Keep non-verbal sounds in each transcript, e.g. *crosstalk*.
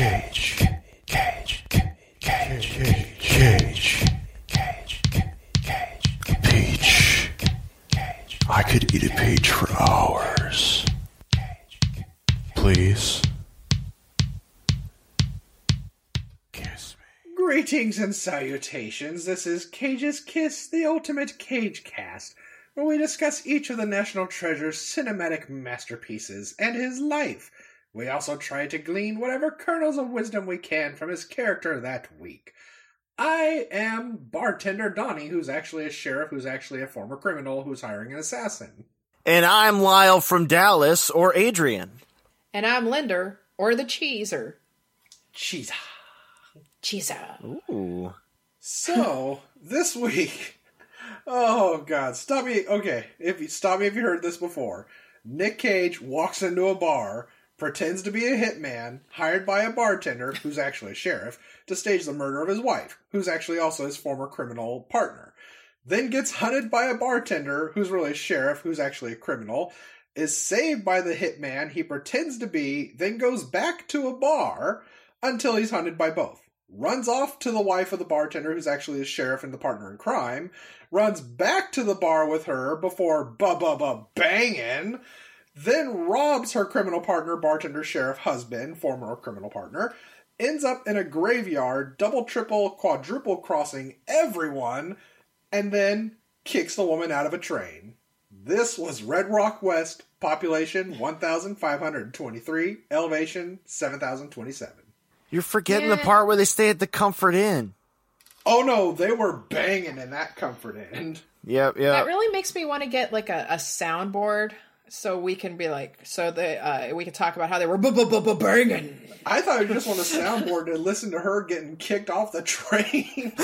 Cage. Cage. Cage. Cage. Cage. Cage. Peach. I could eat a peach for hours. Please. Greetings and salutations. This is Cage's Kiss, the ultimate Cage cast, where we discuss each of the National Treasure's cinematic masterpieces and his life. We also try to glean whatever kernels of wisdom we can from his character that week. I am bartender Donnie, who's actually a sheriff, who's actually a former criminal, who's hiring an assassin. And I'm Lyle from Dallas, or Adrian. And I'm Linder, or the Cheeser. Jeez. Cheeser. Ooh. So this week, oh god, stop me. Okay, if you stop me if you heard this before. Nick Cage walks into a bar, pretends to be a hitman, hired by a bartender who's actually a sheriff to stage the murder of his wife, who's actually also his former criminal partner. Then gets hunted by a bartender who's really a sheriff, who's actually a criminal, is saved by the hitman he pretends to be, then goes back to a bar until he's hunted by both. Runs off to the wife of the bartender, who's actually a sheriff and the partner in crime. Runs back to the bar with her before ba ba ba banging. Then robs her criminal partner, bartender, sheriff, husband, former criminal partner. Ends up in a graveyard, double, triple, quadruple crossing everyone, and then kicks the woman out of a train. This was Red Rock West, population 1,523, elevation 7,027. You're forgetting the part where they stay at the Comfort Inn. Oh no, they were banging in that comfort inn. Yep, yep. That really makes me want to get like a, a soundboard so we can be like, so they, uh, we can talk about how they were banging. I thought you just want a soundboard to listen to her getting kicked off the train. *laughs*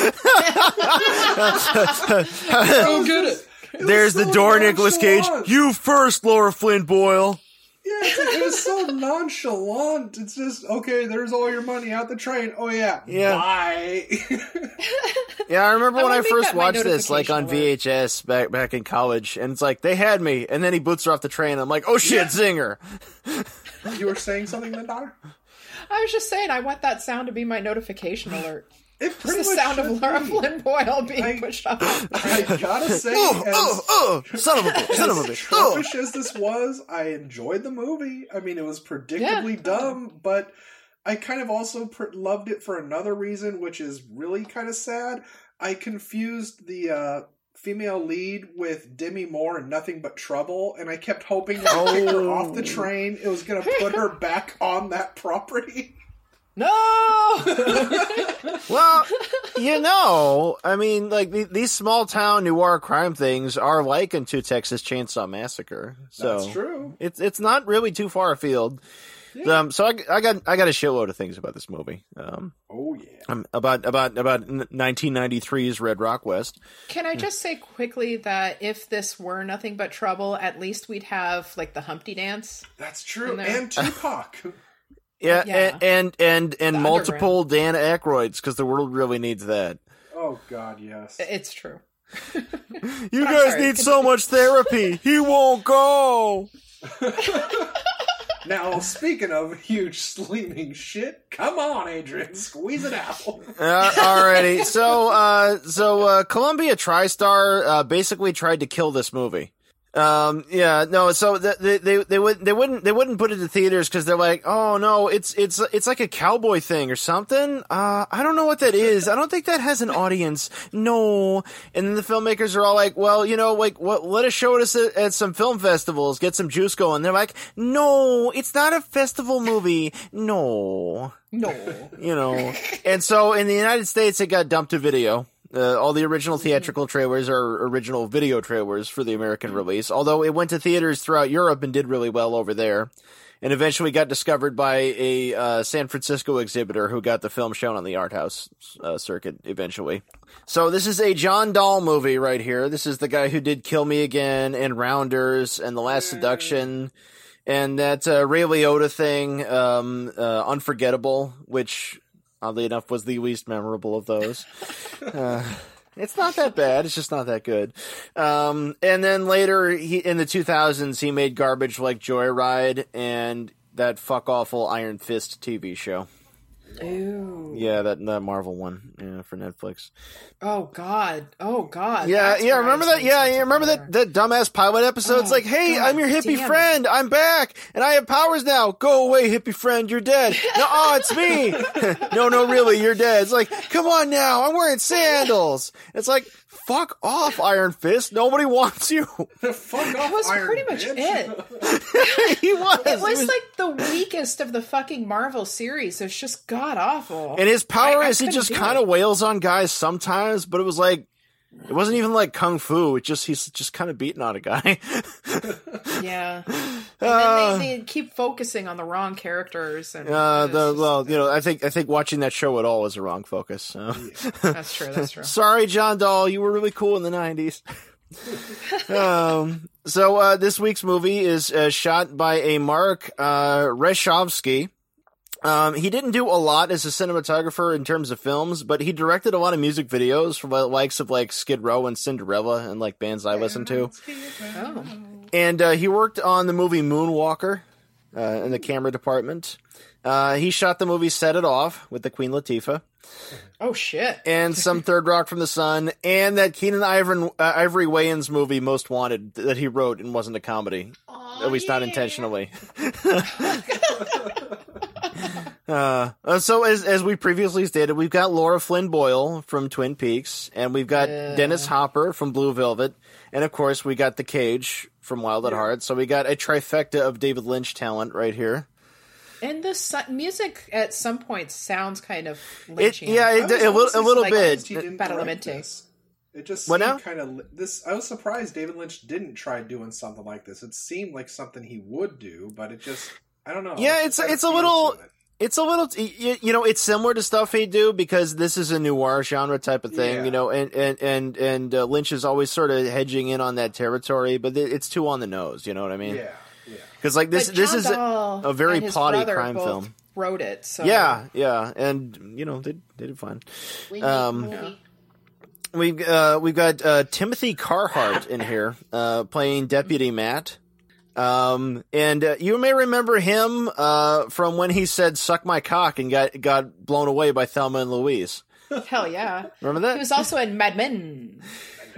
Oh, get it. It was There's the door, Nicholas Cage. You first, Laura Flynn Boyle. Yeah, it's like, it was so nonchalant. It's just okay. There's all your money out the train. Oh yeah, Yeah. Bye. Yeah, I remember I when I first watched this, like on notification VHS back back in college, and it's like they had me, and then he boots her off the train. I'm like, oh shit, Yeah. Zinger. you were saying something, then, daughter? I was just saying, I want that sound to be my notification alert. It It's the sound of Laura be. Flynn Boyle being I- pushed off. I gotta say, Oh, as, oh, oh, son of a bitch, son of a as bitch. *laughs* Oh. trumpish as this was, I enjoyed the movie. I mean, it was predictably Yeah. dumb, but I kind of also pr- loved it for another reason, which is really kind of sad. I confused the uh, female lead with Demi Moore in Nothing But Trouble, and I kept hoping that oh. kick her off the train, it was going to put her back on that property. *laughs* No! *laughs* Well, you know, I mean, like the- these small town noir crime things are likened to Texas Chainsaw Massacre. So That's true. It's it's not really too far afield. Um, so I, I got I got a shitload of things about this movie. Um, Oh, yeah. um, about about about 1993's Red Rock West. Can I just say quickly that if this were nothing but trouble, at least we'd have like the Humpty Dance. That's true. And Tupac. *laughs* Yeah, Yeah. and and and, and The multiple Dan Aykroyds because the world really needs that. oh, God, yes. It's true. *laughs* You I'm guys sorry, need so much therapy. He won't go. *laughs* Now, speaking of huge sleeping shit, come on, Adrian, squeeze it out. Uh, alrighty. So, uh, so, uh, Columbia TriStar, uh, basically tried to kill this movie. Um, yeah, no, so th- they, they, they would, they wouldn't, they wouldn't put it to theaters because they're like, oh no, it's, it's, it's like a cowboy thing or something. Uh, I don't know what that is. I don't think that has an audience. No. And then the filmmakers are all like, well, you know, like, what, let us show it at, at some film festivals, get some juice going. They're like, no, it's not a festival movie. No No. you know. and so in the United States, it got dumped to video. Uh, all the original theatrical trailers are original video trailers for the American release, although it went to theaters throughout Europe and did really well over there. And eventually got discovered by a uh, San Francisco exhibitor who got the film shown on the art house uh, circuit eventually. So this is a John Dahl movie right here. This is the guy who did Kill Me Again and Rounders and The Last Seduction and that uh, Ray Liotta thing, um, uh, Unforgettable, which oddly enough was the least memorable of those. *laughs* uh, it's not that bad. It's just not that good. Um, and then later, he, in the 2000s, he made garbage like Joyride and that fuck awful Iron Fist TV show. Ooh. Yeah, that that Marvel one, yeah, for Netflix. Oh God. Oh God. Yeah, That's yeah. Remember that? Yeah, of remember that that dumbass pilot episode? it's Oh, like, hey, God I'm your hippie damn it. friend. I'm back, and I have powers now. Go away, hippie friend. You're dead. *laughs* no, oh, it's me. *laughs* no, no, really, you're dead. It's like, come on now. I'm wearing sandals. It's like, fuck off, Iron Fist. Nobody wants you. *laughs* Fuck off, That was Iron pretty much Bitch. it. *laughs* he was. It He was was- like the weakest of the fucking Marvel series. It's just god awful. and his power I- I is he just kind of wails on guys sometimes, but it was like. It wasn't even like kung fu. It just he's just kind of beating on a guy. *laughs* Yeah. *laughs* And Uh, they, they keep focusing on the wrong characters. And Uh, the just- well, you know, I think I think watching that show at all was a wrong focus. So. that's true. That's true. *laughs* Sorry, John Dahl, you were really cool in the '90s. um, so uh, this week's movie is uh, shot by a Mark uh, Reshovsky. Um, he didn't do a lot as a cinematographer in terms of films, but he directed a lot of music videos for the likes of like Skid Row and Cinderella and like bands I listen to. Oh. And uh, he worked on the movie Moonwalker uh, in the camera department. Uh, he shot the movie Set It Off with the Queen Latifah Oh shit. and some *laughs* Third Rock from the Sun and that Keenen Ivory, uh, Ivory Wayans movie Most Wanted that he wrote and wasn't a comedy. At least not intentionally. *laughs* *laughs* *laughs* uh, uh, so as as we previously stated, we've got Laura Flynn Boyle from Twin Peaks, and we've got Dennis Hopper from Blue Velvet, and of course we got the Cage from Wild at Heart. So we got a trifecta of David Lynch talent right here. And the su- music at some point sounds kind of It, yeah, I it, was a, little, a little surprised bit. he didn't this. It just What seemed now? kind of this. I was surprised David Lynch didn't try doing something like this. It seemed like something he would do, but it just I don't know. Yeah, it's- it's a little- it. It's a little, you, you know, it's similar to stuff he do because this is a noir genre type of thing, Yeah. you know, and and and and uh, Lynch is always sort of hedging in on that territory, but it's too on the nose, you know what I mean? Yeah, yeah. Because like this, this is a, a very and his plotty brother crime both film. Wrote it. So Yeah, yeah, and you know they they did fine. We Um, make movie. We've uh, we've got uh, Timothy Carhart in here uh, playing Deputy Matt. Um, and uh, you may remember him uh, from when he said "suck my cock" and got got blown away by Thelma and Louise. Hell yeah. Remember that? He was also in Mad Men.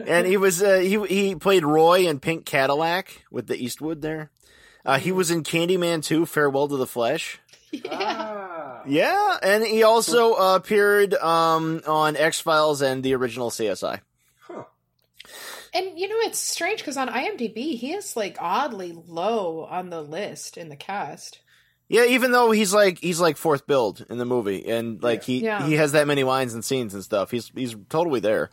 and he was uh, he he played Roy in Pink Cadillac with the Eastwood there. Uh, he was in Candyman 2, Farewell to the Flesh. *laughs* Ah, Yeah, and he also uh, appeared um, on X Files and the original CSI. Huh. And you know it's strange because on IMDb he is like oddly low on the list in the cast. Yeah, even though he's like he's like fourth build in the movie, and like he Yeah. he has that many lines and scenes and stuff. He's he's totally there.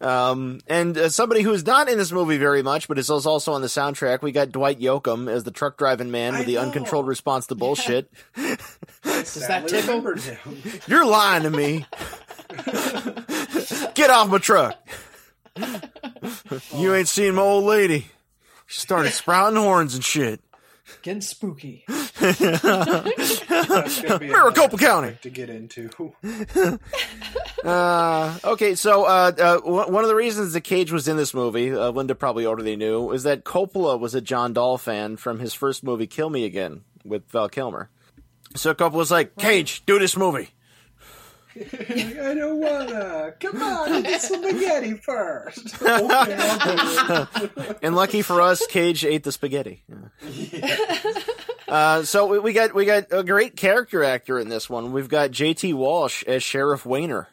Um, and uh, somebody who's not in this movie very much, but is also on the soundtrack, we got Dwight Yoakam as the truck driving man I with the know. uncontrolled response to bullshit. Does that Sadly tickle? You're lying to me. *laughs* Get off my truck. *laughs* you ain't seen my old lady. She started *laughs* sprouting horns and shit. Getting spooky. *laughs* That's Maricopa County. to get into. Uh, okay, so uh, uh, one one of the reasons the Cage was in this movie, uh, Linda probably already knew, is that Coppola was a John Dahl fan from his first movie, Kill Me Again, with Val Kilmer. So Coppola was like, Cage, do this movie. *laughs* I don't wanna. Come on, get some spaghetti first. okay, I'll do it. And lucky for us, Cage ate the spaghetti. Uh, so we, we got we got a great character actor in this one. We've got J.T. Walsh as Sheriff Wayner.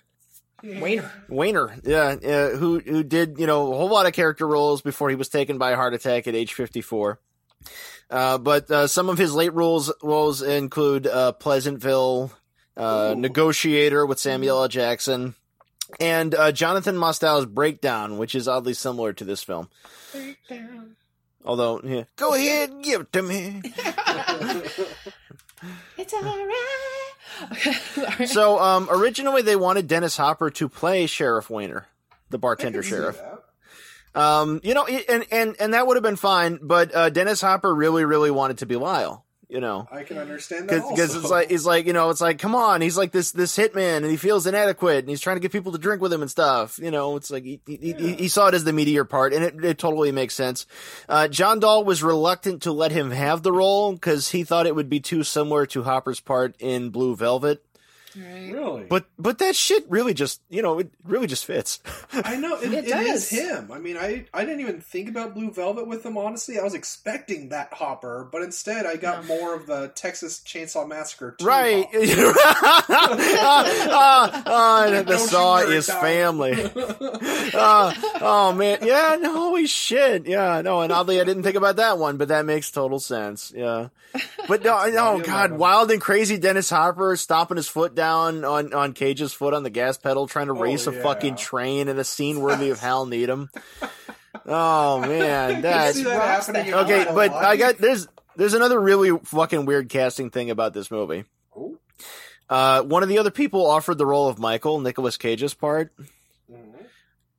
Wainer. Wayner, yeah, uh, who who did you know a whole lot of character roles before he was taken by a heart attack at age fifty four. Uh, but uh, some of his late roles roles include uh, Pleasantville, uh, Negotiator with Samuel L. Jackson, and uh, Jonathan Mostow's Breakdown, which is oddly similar to this film. Although, yeah, go ahead, give it to me. *laughs* It's alright. Sorry. *laughs* So, um, originally they wanted Dennis Hopper to play Sheriff Wayner, the bartender I can see sheriff. Um, you know, and and and that would have been fine, but uh, Dennis Hopper really, really wanted to be Lyle. You know, I can understand that. because it's like he's like you know it's like come on, he's like this this hitman, and he feels inadequate, and he's trying to get people to drink with him and stuff. You know, it's like he he, he, he saw it as the meteor part, and it, it totally makes sense. Uh, John Dahl was reluctant to let him have the role because he thought it would be too similar to Hopper's part in Blue Velvet. Right. Really? But but that shit really just you know it really just fits. I know it, *laughs* It it is does. him. I mean, I I didn't even think about Blue Velvet with him. Honestly, I was expecting that Hopper, but instead I got No. more of the Texas Chainsaw Massacre. 2 right. Hopper. Ah, ah, the saw is Tom. family. *laughs* Uh, oh man, yeah, no, holy shit, yeah, no, and oddly, I didn't think about that one, but that makes total sense, yeah. But *laughs* no, no, God, wild and crazy Dennis Hopper stomping his foot down on on Cage's foot on the gas pedal, trying to Oh, race a yeah. fucking train in a scene worthy of Hal Needham. *laughs* Oh man, that's see that happening. okay, real but life. I got there's there's another really fucking weird casting thing about this movie. Uh, one of the other people offered the role of Michael, Nicholas Cage's part, Mhm.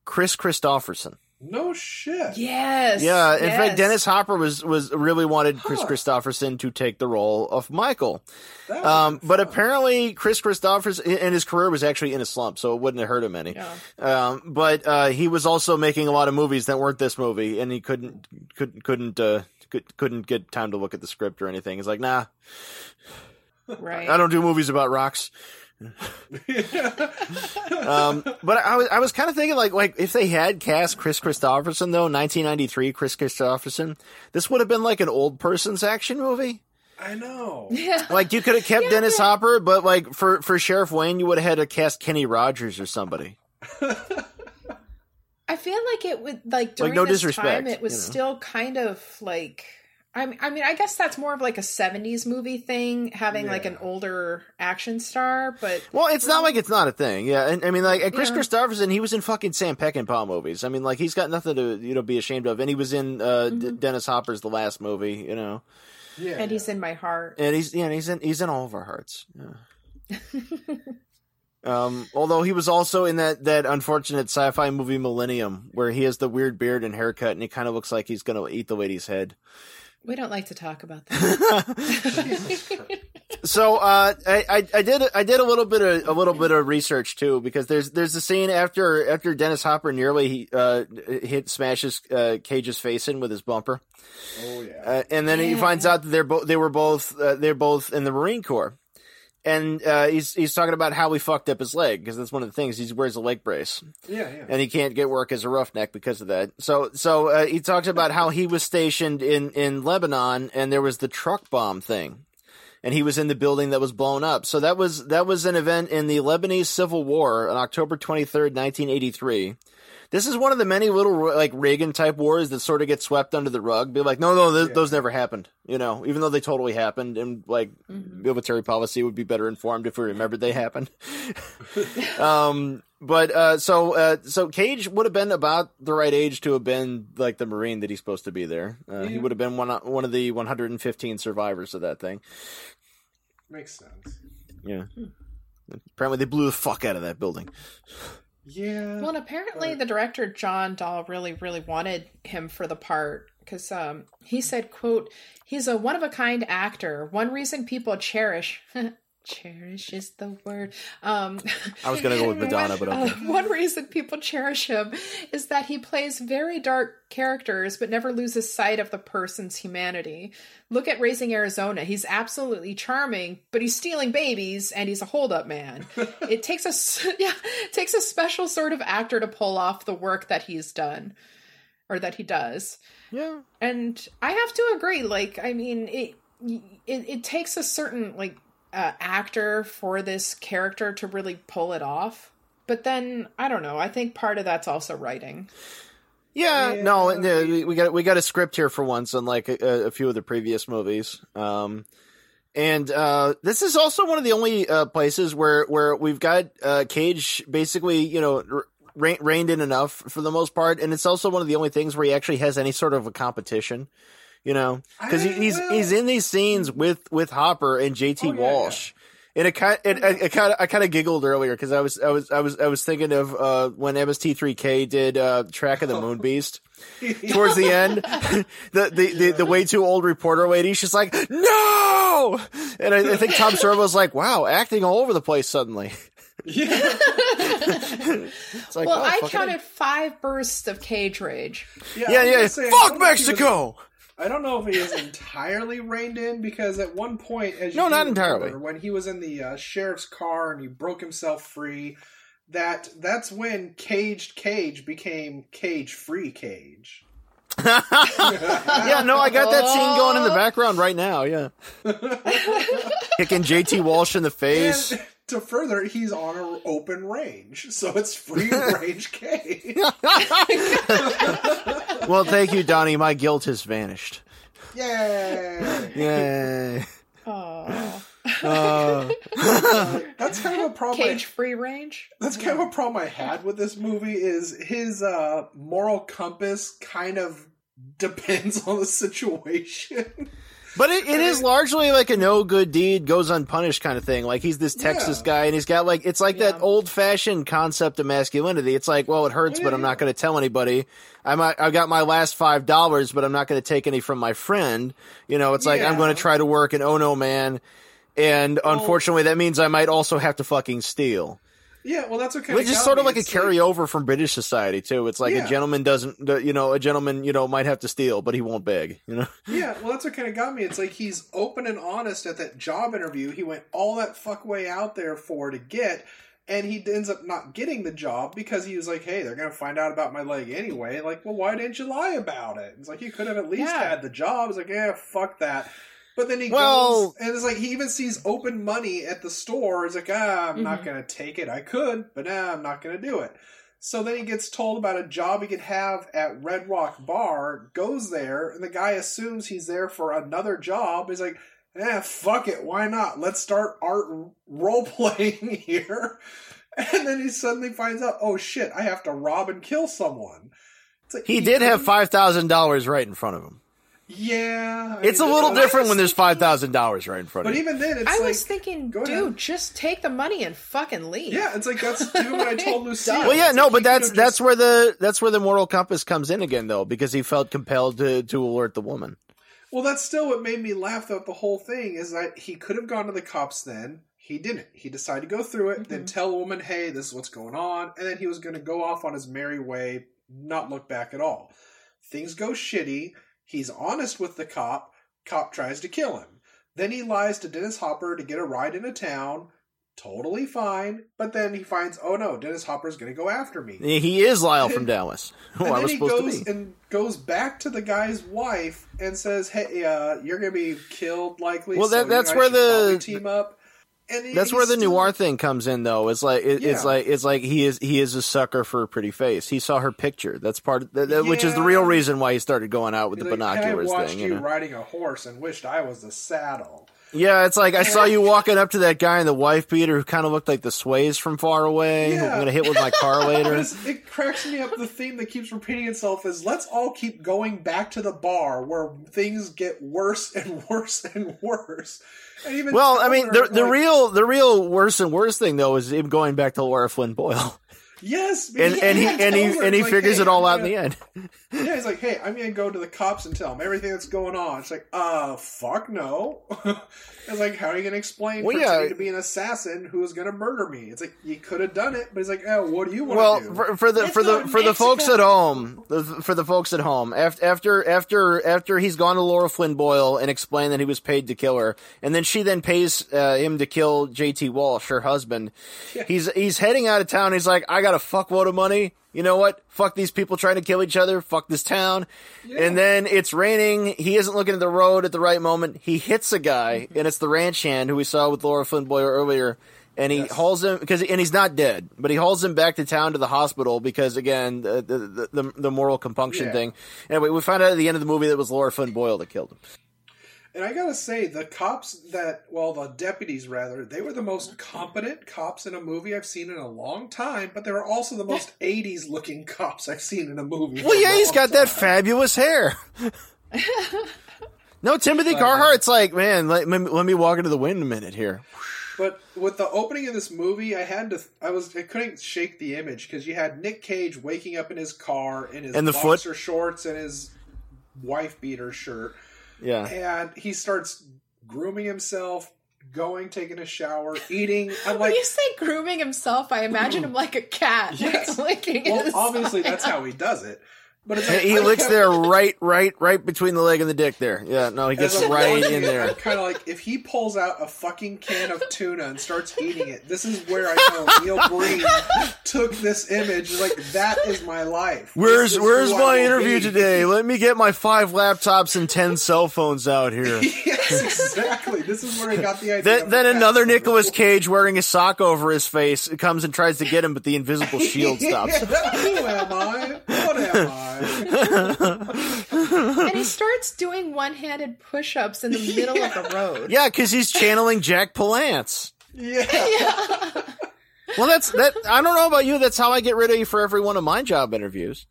Kris Kristofferson. No shit. Yes. Yeah, in yes. fact, Dennis Hopper was was really wanted Kris Huh. Kristofferson to take the role of Michael. Um, but apparently, Kris Kristofferson and his career was actually in a slump, so it wouldn't have hurt him any. Yeah. Um, but uh, he was also making a lot of movies that weren't this movie, and he couldn't couldn't couldn't uh, could, couldn't get time to look at the script or anything. He's like, nah, Right. I don't do movies about rocks. *laughs* Um, but I was I was kind of thinking like like if they had cast Kris Kristofferson though, 1993 Kris Kristofferson, this would have been like an old person's action movie. I know. Yeah. Like you could have kept Yeah, Dennis but- Hopper, but like for for Sheriff Wayne, you would have had to cast Kenny Rogers or somebody. *laughs* I feel like it would like during no this disrespect, time it was you know. still kind of like I mean, I mean I guess that's more of like a 70s movie thing having like an older action star, but Well, it's not like it's not a thing. Yeah, and I mean, like and Kris Yeah. Kristofferson, he was in fucking Sam Peckinpah movies. I mean, like he's got nothing to you know be ashamed of, and he was in uh, D- Dennis Hopper's The Last Movie, you know, Yeah. and he's in my heart. and he's yeah, he's in he's in all of our hearts. Yeah. *laughs* um, although he was also in that that unfortunate sci-fi movie Millennium, where he has the weird beard and haircut, and he kind of looks like he's gonna eat the lady's head. We don't like to talk about *laughs* that. So uh, I, I I did I did a little bit of a little bit of research too because there's there's a scene after after Dennis Hopper nearly uh, hit smashes uh, Cage's face in with his bumper, oh yeah. uh, and then he finds out that they're both they were both uh, they're both in the Marine Corps, and uh, he's he's talking about how he fucked up his leg because that's one of the things he wears a leg brace yeah, yeah. and he can't get work as a roughneck because of that. So, so uh, he talks about how he was stationed in in Lebanon, and there was the truck bomb thing, and he was in the building that was blown up. So that was that was an event in the Lebanese Civil War on October twenty third, nineteen eighty three. This is one of the many little like Reagan type wars that sort of get swept under the rug. Be like, no, no, th- Yeah. those never happened. You know, even though they totally happened, and like military policy would be better informed if we remembered they happened. *laughs* *laughs* um, but uh, so uh, so Cage would have been about the right age to have been like the Marine that he's supposed to be there. Uh, He would have been one one of the 115 survivors of that thing. Makes sense. Yeah. Apparently, they blew the fuck out of that building. Yeah. Well, and apparently the director John Dahl really, really wanted him for the part because um, he said, "quote He's a one of a kind actor. One reason people cherish." *laughs* Cherish is the word. Um, I was gonna go with *laughs* Madonna, but okay. uh, one reason people cherish him is that he plays very dark characters, but never loses sight of the person's humanity. Look at Raising Arizona. He's absolutely charming, but he's stealing babies and he's a holdup man. *laughs* it takes a *laughs* yeah, it takes a special sort of actor to pull off the work that he's done or that he does. Yeah. And I have to agree. Like, I mean, it it, it takes a certain like uh, actor for this character to really pull it off. But then I don't know. I think part of that's also writing. Yeah, Yeah. no, no, we we got we got a script here for once, unlike a, a few of the previous movies. Um, and uh, this is also one of the only uh, places where where we've got uh, Cage basically, you know, r- rein, reined in enough for the most part, and it's also one of the only things where he actually has any sort of a competition. You know, because he, he's he's in these scenes with with Hopper and JT Oh, yeah, Walsh. And it kind, it, it, it kind of, I kind of giggled earlier because I was, I was, I was, I was thinking of uh, when MST3K did uh, Track of the Moon Beast. *laughs* Towards the end, *laughs* the, the, the, the way too old reporter lady, she's like, "No!" And I, I think Tom Servo's like, "Wow, acting all over the place suddenly." yeah. *laughs* It's like, well, oh, I counted five bursts of cage rage. Yeah, yeah. gonna say, I Fuck Mexico. I don't know if he is entirely reined in because at one point, as you No, not remember, entirely. when he was in the uh, sheriff's car and he broke himself free, that that's when caged Cage became cage free Cage. *laughs* yeah, no, I got that scene going in the background right now. Yeah, *laughs* kicking JT Walsh in the face. And to further, he's on an open range, so it's free *laughs* range Cage. *laughs* Well, thank you, Donnie. My guilt has vanished. Yay! Yay. Oh. Uh, *laughs* That's kind of a problem. I- Cage free range. That's kind of a problem I had with this movie is his uh, moral compass kind of depends on the situation. But it, it is largely like a no good deed goes unpunished kind of thing. Like he's this Texas Yeah. guy and he's got like, it's like that old fashioned concept of masculinity. It's like, well, it hurts, Yeah, but I'm yeah. not going to tell anybody. I might, I've got my last five dollars, but I'm not going to take any from my friend. You know, it's like, I'm going to try to work and oh no, man. And unfortunately, that means I might also have to fucking steal. Yeah, well, that's okay. Which is sort of like a carryover from British society too. It's like Yeah. a gentleman doesn't, you know, a gentleman, you know, might have to steal, but he won't beg. You know, *laughs* yeah, well, that's what kind of got me. It's like he's open and honest at that job interview. He went all that fuck way out there for to get, and he ends up not getting the job because he was like, "Hey, they're gonna find out about my leg anyway." Like, well, why didn't you lie about it? It's like you could have at least Yeah. had the job. It's like, yeah, fuck that. But then he Well- goes, and it's like he even sees open money at the store. It's like, ah, I'm not Mhm. gonna take it. I could, but nah, I'm not gonna do it. So then he gets told about a job he could have at Red Rock Bar, goes there, and the guy assumes he's there for another job. He's like, eh, fuck it, why not? Let's start art role playing *laughs* here. And then he suddenly finds out, oh shit, I have to rob and kill someone. Like, he did have five thousand dollars right in front of him. Yeah. I It's a little different when there's five thousand dollars right in front of you. But even then, it's I like, was thinking, dude, ahead. just take the money and fucking leave. yeah, it's like that's *laughs* even what I told Lucille. Well, yeah, It's no, like but that's that's just- where the that's where the moral compass comes in again, though, because he felt compelled to to alert the woman. Well, that's still what made me laugh throughout the whole thing is that he could have gone to the cops then. He didn't. He decided to go through it, then mm-hmm. tell a woman, hey, this is what's going on, and then he was going to go off on his merry way, not look back at all. Things go shitty. He's honest with the cop. Cop tries to kill him. Then he lies to Dennis Hopper to get a ride into town. Totally fine. But then he finds, oh no, Dennis Hopper's going to go after me. He is Lyle from *laughs* Dallas, *laughs* who And I then was he supposed goes to be. and goes back to the guy's wife and says, "Hey, uh, you're going to be killed likely." Well, that- so that's where the- team up. And That's where the still- noir thing comes in, though. It's like it, it's like it's like he is he is a sucker for a pretty face. He saw her picture. That's part, of, that, that- which is the real reason why he started going out with He's the like, binoculars I watched thing. you know? riding a horse and wished I was the saddle. Yeah, it's like I saw you walking up to that guy in the wife beater who kind of looked like the Swayze from far away. who Yeah. I'm gonna hit with my car *laughs* later. it cracks me up. The theme that keeps repeating itself is let's all keep going back to the bar where things get worse and *laughs* worse and worse. And even Well, I mean, the Towner, the like, real the real worse and worse thing though is him going back to Laura Flynn Boyle, yes, and and he yeah, and he her, and he like, figures hey, it all out in gonna- the end. Yeah, he's like, *laughs* hey, I'm gonna go to the cops and tell them everything that's going on. It's like, uh, fuck no. *laughs* it's like, how are you gonna explain Well, yeah. to be an assassin who is gonna murder me? It's like you could have done it, but he's like, oh, what do you want Well, do? for, for the Let's for the for the folks at home, the, for the folks at home, after after after after he's gone to Laura Flynn Boyle and explained that he was paid to kill her, and then she then pays uh, him to kill J.T. Walsh, her husband. He's he's heading out of town. He's like, I got a fuckload of money. You know what? Fuck these people trying to kill each other. Fuck this town. And then it's raining. He isn't looking at the road at the right moment. He hits a guy, mm-hmm. and it's the ranch hand who we saw with Laura Flynn Boyle earlier. And he Yes. hauls him because, and he's not dead, but he hauls him back to town to the hospital because, again, the the, the, the moral compunction Yeah. thing. Anyway, we find out at the end of the movie that it was Laura Flynn Boyle that killed him. And I gotta say, the cops that, well, the deputies rather, they were the most mm-hmm. competent cops in a movie I've seen in a long time, but they were also the most 80s looking cops I've seen in a movie. Well, yeah, he's got that fabulous hair. *laughs* no, Timothy But- Carhart's like, man, let, let me- walk into the wind a minute here. But with the opening of this movie, I had to, I was, I couldn't shake the image because you had Nick Cage waking up in his car in his And the foot? boxer shorts and his wife beater shirt, Yeah. and he starts grooming himself, going, taking a shower, *laughs* eating. I'm When you say grooming himself, I imagine him like a cat, Yes. *laughs* like licking well, his obviously that's how *laughs* he does it. But it's like, He licks there right, right, right between the leg and the dick there. Yeah, no, he gets right in there. Kind of like if he pulls out a fucking can of tuna and starts eating it. This is where I know Neil Breen took this image. Like that is my life. Where's Where's my interview be. today? Let me get my five laptops and ten cell phones out here. *laughs* yes, exactly. This is where I got the idea. Then, then another Nicholas Cage wearing a sock over his face comes and tries to get him, but the invisible shield *laughs* stops. Who am I? What am I? *laughs* and he starts doing one-handed push-ups in the *laughs* middle of the road. Yeah, because he's channeling Jack Palance. *laughs* Yeah. Well, that's that. I don't know about you. That's how I get rid of you for every one of my job interviews.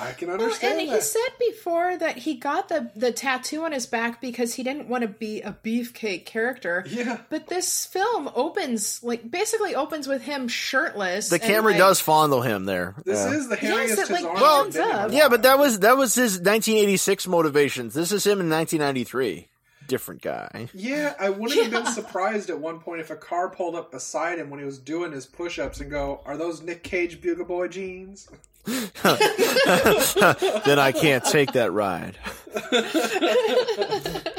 I can Well, understand and he said before that he got the the tattoo on his back because he didn't want to be a beefcake character. Yeah. But this film opens like basically opens with him shirtless. The and, camera like- does fondle him there. This Yeah. is the Yes, hairiest it, his like, Well, have been in a up. Yeah, but that was that was his 1986 motivations. This is him in 1993. Different guy. Yeah, I wouldn't have been surprised at one point if a car pulled up beside him when he was doing his push-ups and go, "Are those Nick Cage Bugle Boy jeans?" *laughs* then I can't take that ride. *laughs*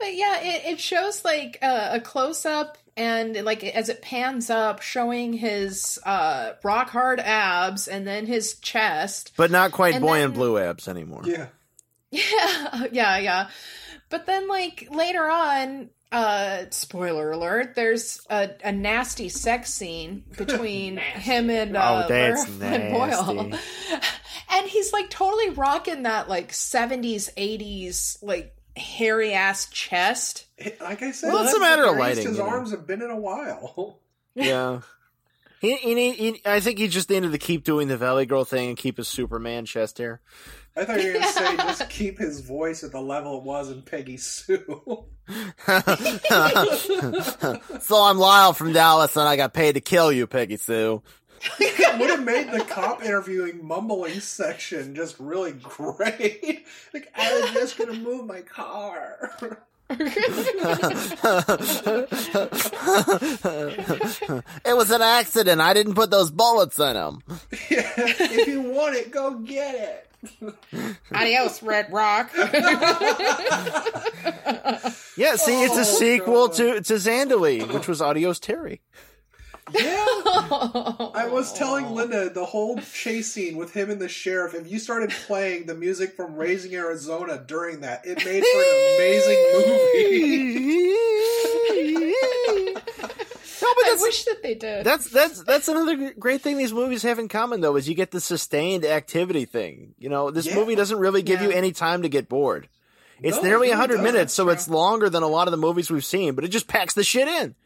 But yeah, it, it shows like a, a close up and like as it pans up, showing his uh, rock hard abs and then his chest. But not quite And boy then- and blue abs anymore. Yeah, Yeah, *laughs* yeah, yeah. But then like later on, uh spoiler alert, there's a, a nasty sex scene *laughs* between him and uh Oh, that's *laughs* Lara Flynn Boyle. *laughs* And he's like totally rocking that like 70s, 80s like hairy ass chest. like I said, Well, it's that's a matter of hairiest lighting, His you know. arms have been in a while. Yeah. He, he, need- he, I think he just needed to keep doing the Valley Girl thing and keep his Superman chest hair. I thought you were gonna say *laughs* just keep his voice at the level it was in Peggy Sue. *laughs* so I'm Lyle from Dallas, and I got paid to kill you, Peggy Sue. Would have made the cop interviewing mumbling section just really great. *laughs* Like I was just gonna move my car. It was an accident. I didn't put those bullets in him. *laughs* if you want it, go get it. Adios, Red Rock. Yeah, see, it's a Oh, sequel God. to to Zandalee, which was Adios Terry. Yeah. *laughs* I was telling Linda the whole chase scene with him and the sheriff. If you started playing the music from Raising Arizona during that, it made for an amazing movie. *laughs* no, but I wish that they did. that's that's that's another great thing these movies have in common, though, is you get the sustained activity thing. You know, this Yeah. movie doesn't really give you any time to get bored. It's No, it nearly really 100 minutes, so it's longer than a lot of the movies we've seen, but it just packs the shit in.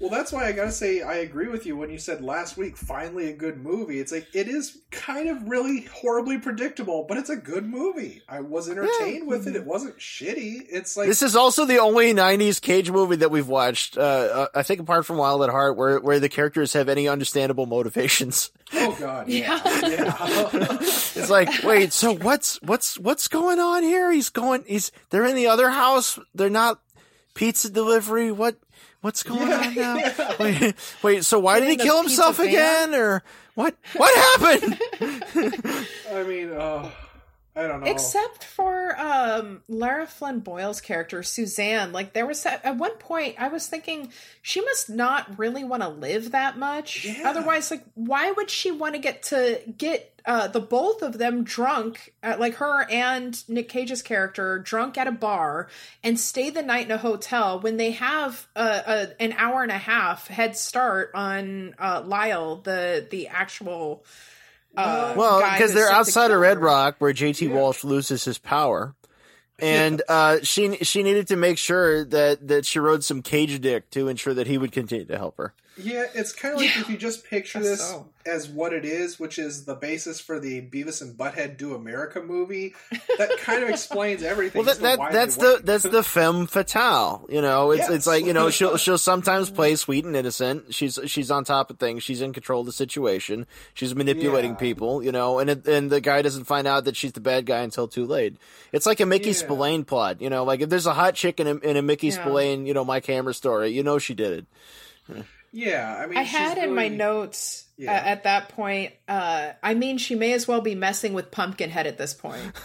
Well, that's why I gotta say I agree with you when you said last week, finally a good movie. It's like it is kind of really horribly predictable, but it's a good movie. I was entertained with it. It wasn't shitty. It's like This is also the only '90s Cage movie that we've watched. Uh, uh, I think, apart from Wild at Heart, where where the characters have any understandable motivations. *laughs* oh god, yeah, yeah. *laughs* *laughs* It's like, wait, so what's what's what's going on here? He's going. He's they're in the other house. They're not pizza delivery. What what's going Yeah, on now? yeah. Wait, wait. So why did he kill pizza himself van? again? Or what? What happened? *laughs* I mean, uh, I don't know. Except for um, Lara Flynn Boyle's character, Suzanne. Like, there was at one point, I was thinking she must not really want to live that much. Yeah. Otherwise, like, why would she want to get to get uh, the both of them drunk, uh, like her and Nick Cage's character, drunk at a bar and stay the night in a hotel when they have a, a an hour and a half head start on uh, Lyle, the the actual. Uh, well, because they're sent the outside of Red. Rock, where JT Yeah. Walsh loses his power. And uh, she she needed to make sure that, that she rode some cage dick to ensure that he would continue to help her. Yeah, it's kind of like if you just picture this so. as what it is, which is the basis for the Beavis and Butthead Do America movie. That kind of *laughs* explains everything. Well, that, that that's the went. that's the femme fatale. You know, it's Yes. it's like you know she'll she'll sometimes *laughs* play sweet and innocent. She's she's on top of things. She's in control of the situation. She's manipulating Yeah. people. You know, and it, and the guy doesn't find out that she's the bad guy until too late. It's like a Mickey Yeah. Spillane plot. You know, like if there's a hot chick in a, in a Mickey Yeah. Spillane, you know, my camera story, you know she did it. *laughs* Yeah, I mean, I she's had in my notes Yeah. uh, at that point. Uh, I mean, she may as well be messing with Pumpkinhead at this point. *laughs*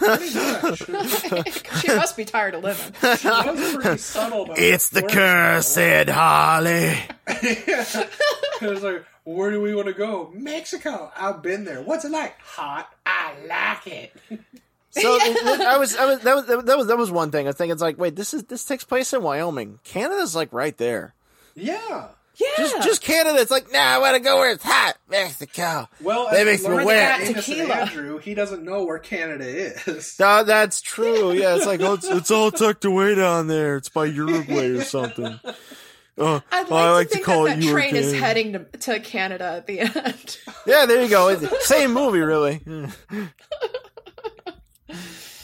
She must be tired of living. She was pretty subtle about It's the where- curse, said Harley. *laughs* It was like, where do we want to go? Mexico. I've been there. What's it like? Hot. I like it. So *laughs* it- it- I was, I was, that was, that was, that was one thing. I think it's like, wait, this is this takes place in Wyoming. Canada's like right there. Yeah. Yeah, Just, just Canada. It's like, nah, I want to go where it's hot. Mexico. Well, That as makes we me learned wet. about Amos and Tequila. Andrew, he doesn't know where Canada is. *laughs* Uh, that's true. Yeah, it's like oh, it's, it's all tucked away down there. It's by Uruguay or *laughs* something. Uh, I'd like, I like to to call that it that train is heading to, to Canada at the end. *laughs* Yeah, there you go. Same movie, really.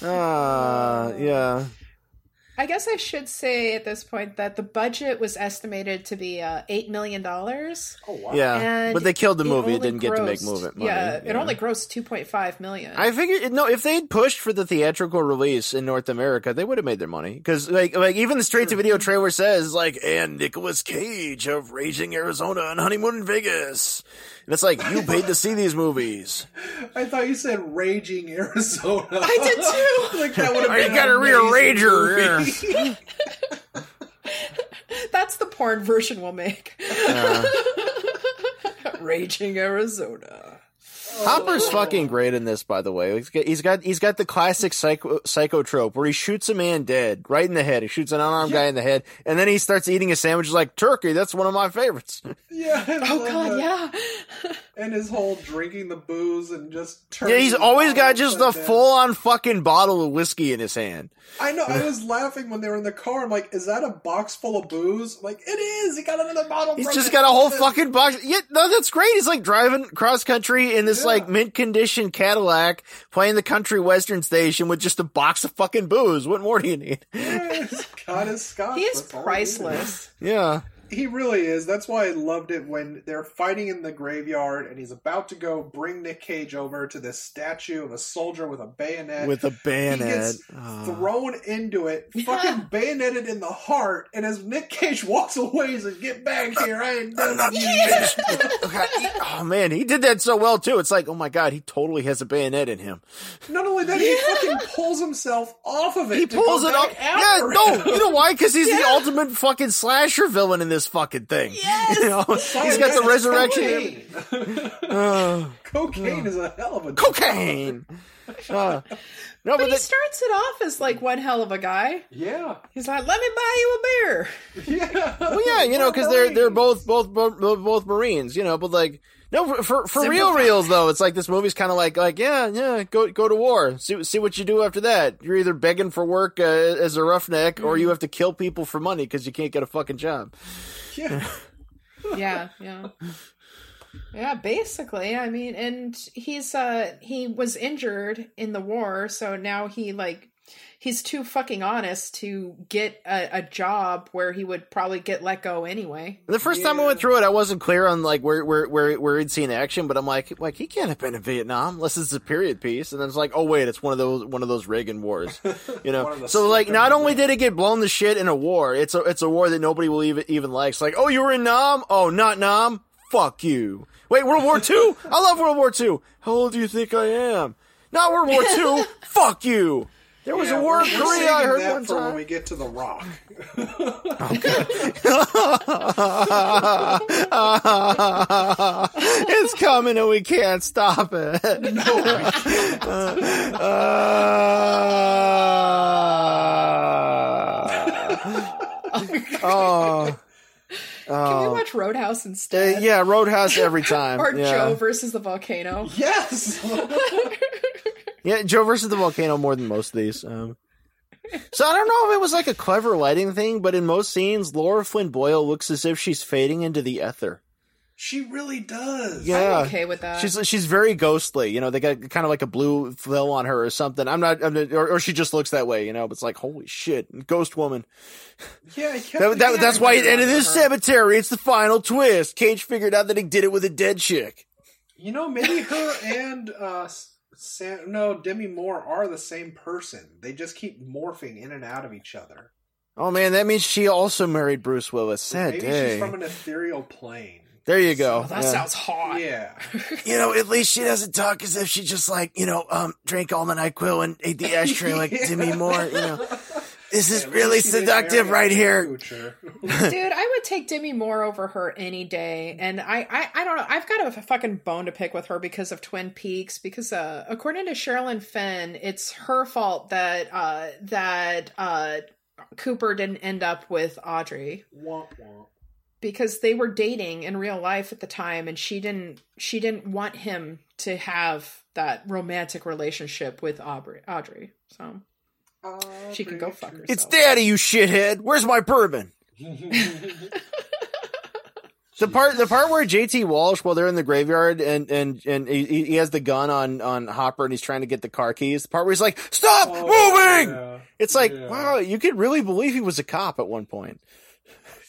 Ah, yeah. I guess I should say at this point that the budget was estimated to be uh, eight million dollars. Oh, wow. Yeah, And but they killed the movie. It, only didn't get to make grossed- move it money. Yeah, it only grossed two point five million. I figured no. If they'd pushed for the theatrical release in North America, they would have made their money. Because like, like even the straight to video trailer says like, and Nicolas Cage of Raging Arizona and Honeymoon in Vegas. And it's like you paid to see these movies. *laughs* I thought you said Raging Arizona. I did too. *laughs* like that would have Oh, been you got a an real amazing rager, movie. *laughs* That's the porn version we'll make. Raging Arizona. Hopper's fucking great in this, by the way. He's got he's got, he's got the classic psycho psychotrope where he shoots a man dead right in the head. He shoots an unarmed guy in the head, and then he starts eating a sandwich like turkey. That's one of my favorites. Yeah. Oh god, that. yeah. *laughs* And his whole drinking the booze and just turning Yeah, he's always got just a full on fucking bottle of whiskey in his hand. I know. I *laughs* was laughing when they were in the car. I'm like, "Is that a box full of booze?" I'm like, it is. He got another bottle. He's from just it. got a whole *laughs* fucking box. Yeah, no, that's great. He's like driving cross country in this Yeah. like mint condition Cadillac, playing the country western station with just a box of fucking booze. What more do you need? Yeah, he's got his scotch. He is That's all he priceless. Yeah. He really is. That's why I loved it when they're fighting in the graveyard and he's about to go bring Nick Cage over to this statue of a soldier with a bayonet. With a bayonet. he gets Oh. thrown into it, *laughs* fucking bayoneted in the heart, and as Nick Cage walks away, he says, "Get back *laughs* here! I ain't done with you *laughs* yet." God, oh man, he did that so well too. It's like, oh my god, he totally has a bayonet in him. Not only that, he fucking pulls himself off of it. He pulls it back up. Yeah, no, you know why? Because he's the ultimate fucking slasher villain in this fucking thing. Yes! You know, he's got the resurrection. Cocaine, Uh, Cocaine is a hell of a cocaine. Uh, no, But but he that, starts it off as like one hell of a guy. Yeah, He's like, "Let me buy you a beer." *laughs* yeah. well, yeah, you know, because they're they're both both both both Marines, you know, but like. No, for for, for real reals though, it's like this movie's kind of like like yeah yeah go go to war see see what you do after that. You're either begging for work uh, as a roughneck or Mm-hmm. you have to kill people for money because you can't get a fucking job. Yeah. *laughs* yeah, yeah. Yeah, basically. I mean, and he's uh he was injured in the war, so now he like he's too fucking honest to get a, a job where he would probably get let go anyway. The first time I went through it, I wasn't clear on like where where where where he'd seen action, but I'm like, like he can't have been in Vietnam unless it's a period piece. And then it's like, oh wait, it's one of those one of those Reagan wars, *laughs* you know. So like, not only did it get blown to shit in a war, it's a it's a war that nobody will even even like. It's like, oh, you were in Nam? Oh, not Nam? Fuck you. Wait, World War Two? I love World War Two. How old do you think I am? Not World War Two. *laughs* Fuck you. There was Yeah, a war we're- in Korea. I heard that one for when time. we get to the Rock. *laughs* it's coming and we can't stop it. *laughs* oh, *laughs* Can we watch Roadhouse Uh, instead? yeah, Roadhouse every time. Or yeah. Joe versus the volcano. yes. Yeah, Joe versus the volcano more than most of these. Um, so I don't know if it was like a clever lighting thing, but in most scenes, Laura Flynn Boyle looks as if she's fading into the ether. she really does. Yeah, I'm okay with that. She's she's very ghostly. You know, they got kind of like a blue fill on her or something. I'm not, I'm not or, or she just looks that way. You know, but it's like holy shit, ghost woman. Yeah, I That, that, thinking that's why it ended in this cemetery. It's the final twist. Cage figured out that he did it with a dead chick. You know, maybe her and uh, Sam, no Demi Moore are the same person. They just keep morphing in and out of each other. Oh man, that means she also married Bruce Willis. Sad Maybe day. she's from an ethereal plane. there you go. Oh, that Yeah. sounds hot. Yeah. *laughs* You know, at least she doesn't talk as if she just like, you know, um, drank all the NyQuil and ate the ashtray like *laughs* Demi Moore, you know. This is At least really seductive right here. *laughs* Dude, I would take Demi Moore over her any day. And I, I, I don't know. I've got a fucking bone to pick with her because of Twin Peaks. Because uh, according to Sherilyn Fenn, it's her fault that uh, that uh, Cooper didn't end up with Audrey Womp womp. because they were dating in real life at the time, and she didn't she didn't want him to have that romantic relationship with Aubrey Audrey. So Oh, she can go fuck herself. It's daddy, you shithead. Where's my bourbon? *laughs* The part, the part where JT Walsh, while they're in the graveyard and and and he, he has the gun on on Hopper and he's trying to get the car keys. The part where he's like, "Stop Oh, moving!" yeah. It's like, Yeah. wow, you could really believe he was a cop at one point.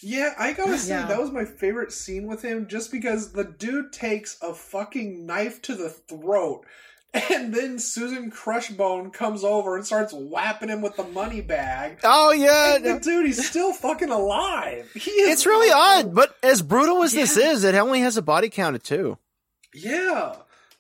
Yeah, I gotta say Yeah. that was my favorite scene with him, just because the dude takes a fucking knife to the throat, *laughs* and then Susan Crushbone comes over and starts whapping him with the money bag. Oh yeah, And dude, he's still fucking alive. It's really odd. But as brutal as this is, it only has a body count of two. Yeah.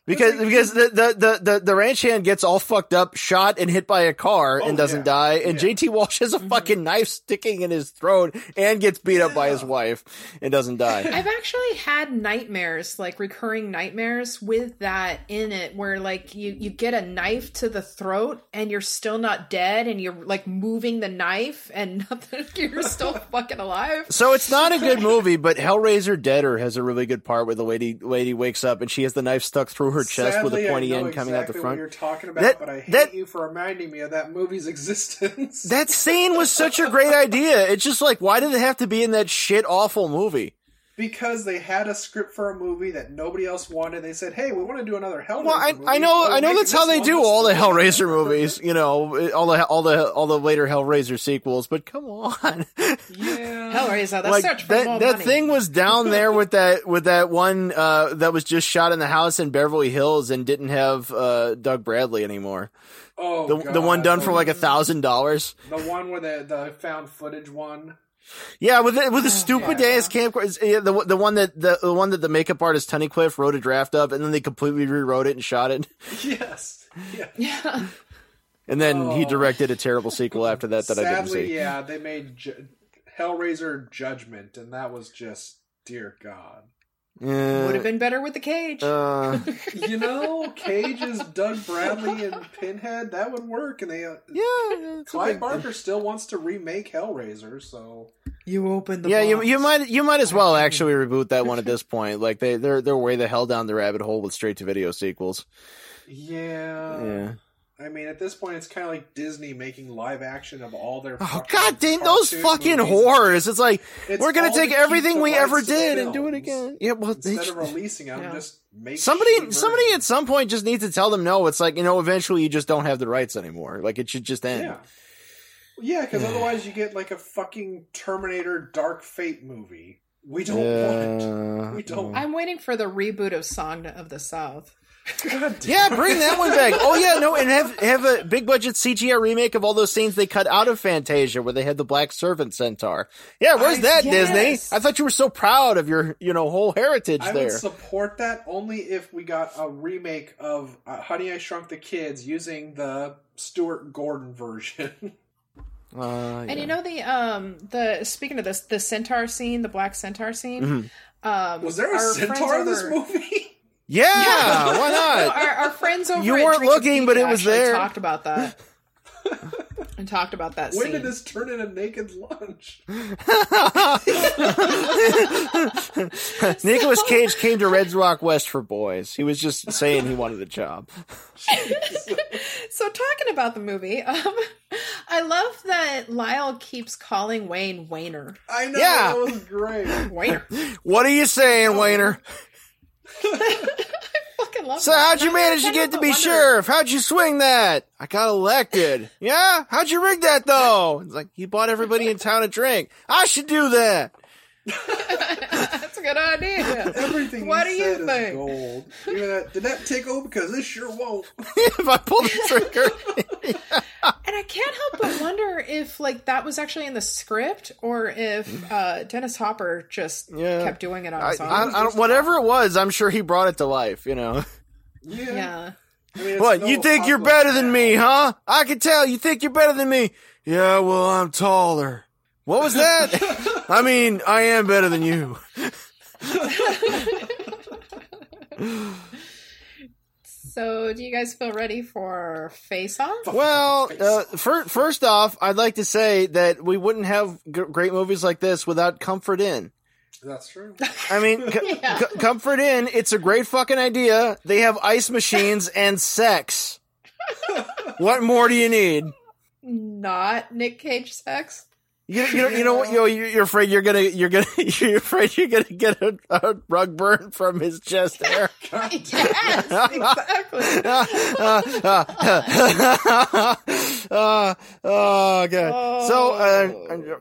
Because like- because the, the, the, the, the ranch hand gets all fucked up, shot and hit by a car Oh, and doesn't yeah. die, and Yeah. JT Walsh has a mm-hmm. fucking knife sticking in his throat and gets beat up by his wife and doesn't die. *laughs* I've actually had nightmares, like recurring nightmares with that in it, where like you you get a knife to the throat and you're still not dead, and you're like moving the knife and *laughs* nothing, you're still *laughs* fucking alive. So it's not a good movie, but Hellraiser Deader has a really good part where the lady lady wakes up and she has the knife stuck through her chest with a pointy end coming out the exactly front. What you're talking about, That- but I hate that- you for reminding me of that movie's *laughs* existence. That scene was such a great idea. It's just like, why did it have to be in that shit awful movie? Because they had a script for a movie that nobody else wanted. They said, "Hey, we want to do another Hellraiser Well, I, movie. I know, I know that's how they do all the. Hellraiser movies. You know, all the all the all the later Hellraiser sequels. But come on, Yeah. Hellraiser, the like search for that that money. thing was down there with *laughs* that with that one uh, that was just shot in the house in Beverly Hills and didn't have uh, Doug Bradley anymore. Oh, The the one done The- for like a thousand dollars. the one where the the found footage one. Yeah, with the, with the oh, stupid yeah. ass camcorder. Yeah, the the one that the, the one that the makeup artist Tunnicliffe wrote a draft of, and then they completely rewrote it and shot it, *laughs* Yes. Yeah. *laughs* Yeah. and then he Oh. directed a terrible sequel after that that I didn't see. yeah, they made Ju- Hellraiser Judgment, and that was just dear God. Yeah. Would have been better with the cage. Uh, *laughs* You know, Cage is Doug Bradley and Pinhead. That would work, and they. Uh, yeah, it's Clive big- Barker still wants to remake Hellraiser, so you open the Yeah, you you might you might as well actually reboot that one at this point. Like they they're they're way the hell down the rabbit hole with straight to video sequels. yeah. Yeah. I mean, at this point, it's kind of like Disney making live action of all their. Oh god damn those fucking movies. horrors! It's like It's we're gonna take everything we ever did and do it again. Yeah, well, they, Instead of *laughs* releasing them, Yeah. just make somebody shitty somebody at some point just needs to tell them no. It's like you know, eventually you just don't have the rights anymore. Like it should just end. Yeah. Yeah, because *sighs* otherwise you get like a fucking Terminator Dark Fate movie. We don't want. Uh, We don't. I'm waiting for the reboot of Song of the South. God damn. Yeah, bring that one back. Oh yeah, no, and have have a big budget CGI remake of all those scenes they cut out of Fantasia where they had the black servant centaur. Yeah, where's I- that yes. Disney? I thought you were so proud of your you know whole heritage I there. would support that only if we got a remake of uh, Honey I Shrunk the Kids using the Stuart Gordon version. *laughs* Uh, And you know the um the speaking of this the centaur scene, the black centaur scene. Mm-hmm. Um, Was there a centaur in this over- movie? *laughs* yeah, why *laughs* No, not? our, our friends over You at weren't Drink looking, but it was actually there. Talked about that. *laughs* and talked about that When scene. did this turn into naked lunch? *laughs* Nicolas Cage came to Red Rock West for boys. He was just saying he wanted a job. So talking about the movie, um, I love that Lyle keeps calling Wayne Wayner. I know Yeah. that was great. Wayner. What are you saying, Wayner? *laughs* So that. how'd you manage to get to be sheriff? How'd you swing that? I got elected. *laughs* Yeah? How'd you rig that though? It's like, he bought everybody in town a drink. I should do that. *laughs* That's a good idea. Everything What he do you said is think? gold. You know that, did that tickle? Because this sure won't. *laughs* if I pull the trigger. *laughs* And I can't help but wonder if like that was actually in the script or if uh, Dennis Hopper just Yeah. kept doing it on his own. I, I don't, whatever it was, I'm sure he brought it to life. You know. Yeah. yeah. I mean, What? no you think you're apocalypse better than now. me, huh? I can tell. You think you're better than me. Yeah, well, I'm taller. What was that? *laughs* I mean, I am better than you. So, do you guys feel ready for Face Off? Well, uh, fir- first off, I'd like to say that we wouldn't have g- great movies like this without Comfort Inn. That's true. I mean, c- *laughs* Yeah. c- Comfort Inn, it's a great fucking idea. They have ice machines and sex. *laughs* what more do you need? Not Nick Cage sex. You, you know, you know what? *laughs* You're, you're afraid you're gonna, you're gonna, *laughs* you're afraid you're gonna get a, a rug burn from his chest hair. *laughs* yes, exactly. uh, oh god. So uh,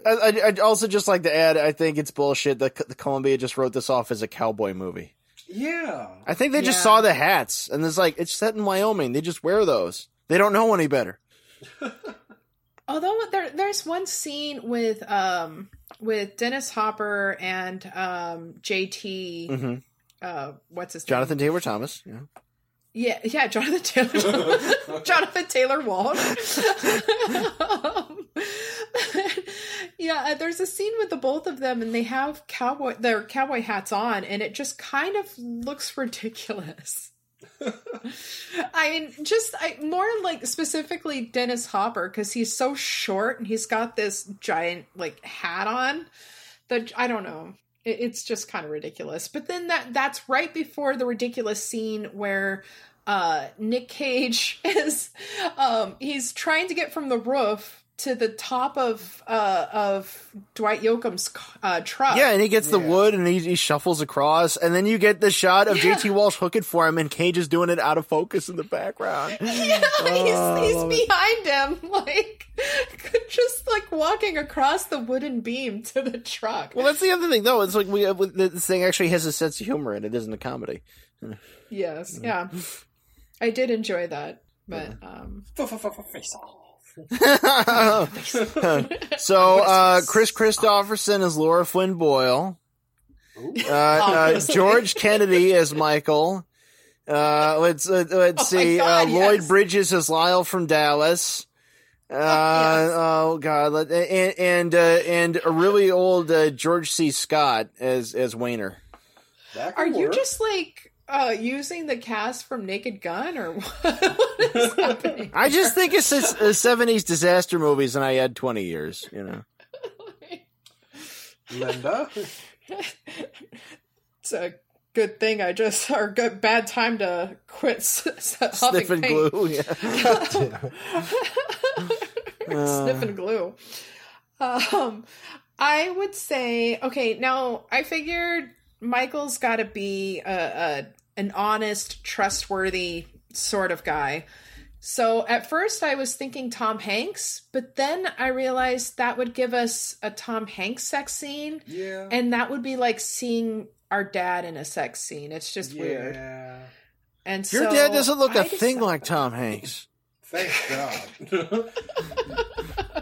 I, I, I'd also just like to add, I think it's bullshit that C- Columbia just wrote this off as a cowboy movie. Yeah. I think they just Yeah. saw the hats and it's like it's set in Wyoming. They just wear those. They don't know any better. Although there, there's one scene with um with Dennis Hopper and um JT. hmm Uh, what's his Jonathan name? Taylor Thomas. Yeah. Yeah, yeah, Jonathan Taylor. *laughs* Jonathan Taylor Walsh. um, *laughs* yeah, uh, there's a scene with the both of them, and they have cowboy their cowboy hats on, and it just kind of looks ridiculous. *laughs* I mean, just I, more like specifically Dennis Hopper because he's so short and he's got this giant like hat on that I don't know. It, it's just kind of ridiculous. But then that that's right before the ridiculous scene where uh Nick Cage *laughs* is um he's trying to get from the roof to the top of uh of Dwight Yoakam's uh truck. Yeah, and he gets the wood and he, he shuffles across, and then you get the shot of Yeah. JT Walsh hooking for him, and Cage is doing it out of focus in the background. *laughs* Yeah, Oh, he's, he's behind him, *laughs* like *laughs* just like walking across the wooden beam to the truck. Well, that's the other thing, though. It's like we uh, this thing actually has a sense of humor in it. It isn't a comedy. yes, yeah, I did enjoy that, but um, Face off. *laughs* so, uh, Kris Kristofferson is Lara Flynn Boyle. Uh, uh, George Kennedy is Michael. Uh, let's uh, let's Oh see. God, uh, Lloyd. Bridges is Lyle from Dallas. Uh, yes. oh God, and and uh, and a really old uh, George C. Scott as as Wayner. Are could you just like uh using the cast from Naked Gun or what, *laughs* what is *laughs* happening? I just think it's it's seventies disaster movies, and I had twenty years. You know, *laughs* Linda? It's a good thing I just or good bad time to quit s- s- sniffing glue. Yeah. Uh. sniffing glue. Um, I would say okay. Now I figured Michael's got to be a, a an honest, trustworthy sort of guy. So at first I was thinking Tom Hanks, but then I realized that would give us a Tom Hanks sex scene, Yeah. and that would be like seeing our dad in a sex scene. It's just weird. And Your so dad doesn't look a I thing like Tom Hanks. Thank God. *laughs* *laughs*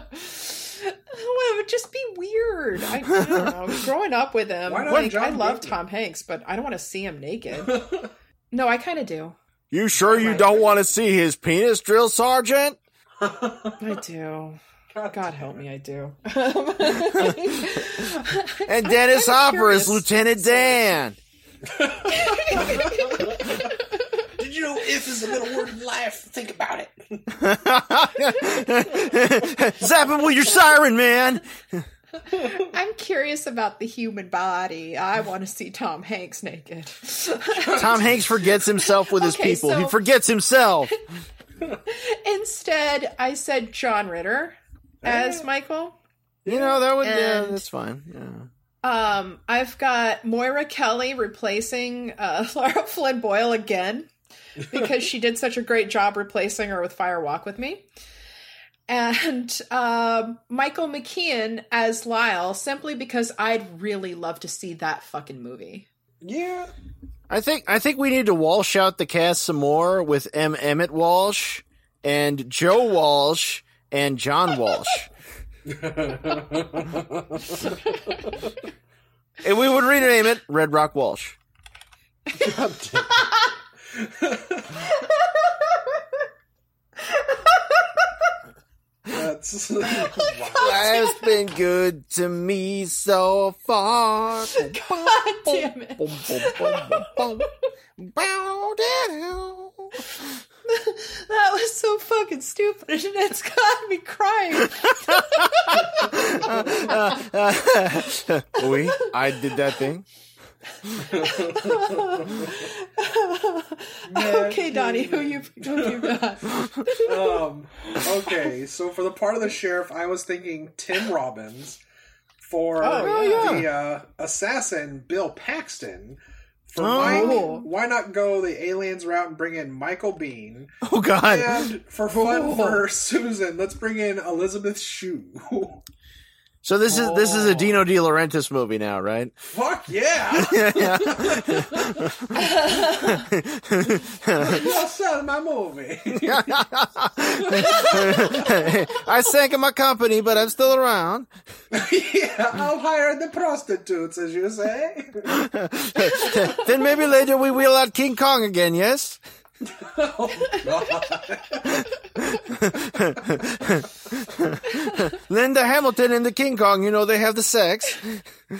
well, it would just be weird. I, I don't know. *laughs* Growing up with him, Why not like, John I love Goodman? Tom Hanks, but I don't want to see him naked. *laughs* no, I kind of do. You sure you don't want to see his penis, drill sergeant? *laughs* I do. God help me, I do. And Dennis Hopper is Lieutenant Dan. Did you know if is the middle word in life? Think about it. *laughs* Zap him with your siren, man. I'm curious about the human body. I want to see Tom Hanks naked. Tom Hanks forgets himself with his Okay, people. so- He forgets himself. *laughs* Instead, I said John Ritter as Michael. You know that would. Yeah, that's fine. Yeah. Um, I've got Moira Kelly replacing uh, *laughs* Lara Flynn Boyle again because she did such a great job replacing her with Fire Walk with Me. and um, Michael McKean as Lyle, simply because I'd really love to see that fucking movie. Yeah. I think I think we need to Walsh out the cast some more with M. Emmett Walsh and Joe Walsh and John Walsh. *laughs* and we would rename it Red Rock Walsh. *laughs* That's. *laughs* Life's been good to me so far. *laughs* God damn it. That was so fucking stupid, and it's got me crying. *laughs* Oui, I did that thing. *laughs* okay, Donnie, who you who you got? *laughs* um, okay, so for the part of the sheriff, I was thinking Tim Robbins. For Oh, yeah. the uh, assassin, Bill Paxton. For Oh. Mike, why not go the aliens route and bring in Michael Biehn? Oh God. And for fun *laughs* Oh. for Susan, let's bring in Elizabeth Shue. So this is this is a Oh. Dino De Laurentiis movie now, right? Fuck yeah! *laughs* You'll sell my movie. *laughs* I sank in my company, but I'm still around. yeah, I'll hire the prostitutes, as you say. *laughs* then maybe later we wheel out King Kong again, yes? Oh, *laughs* Linda Hamilton and the King Kong, you know, they have the sex.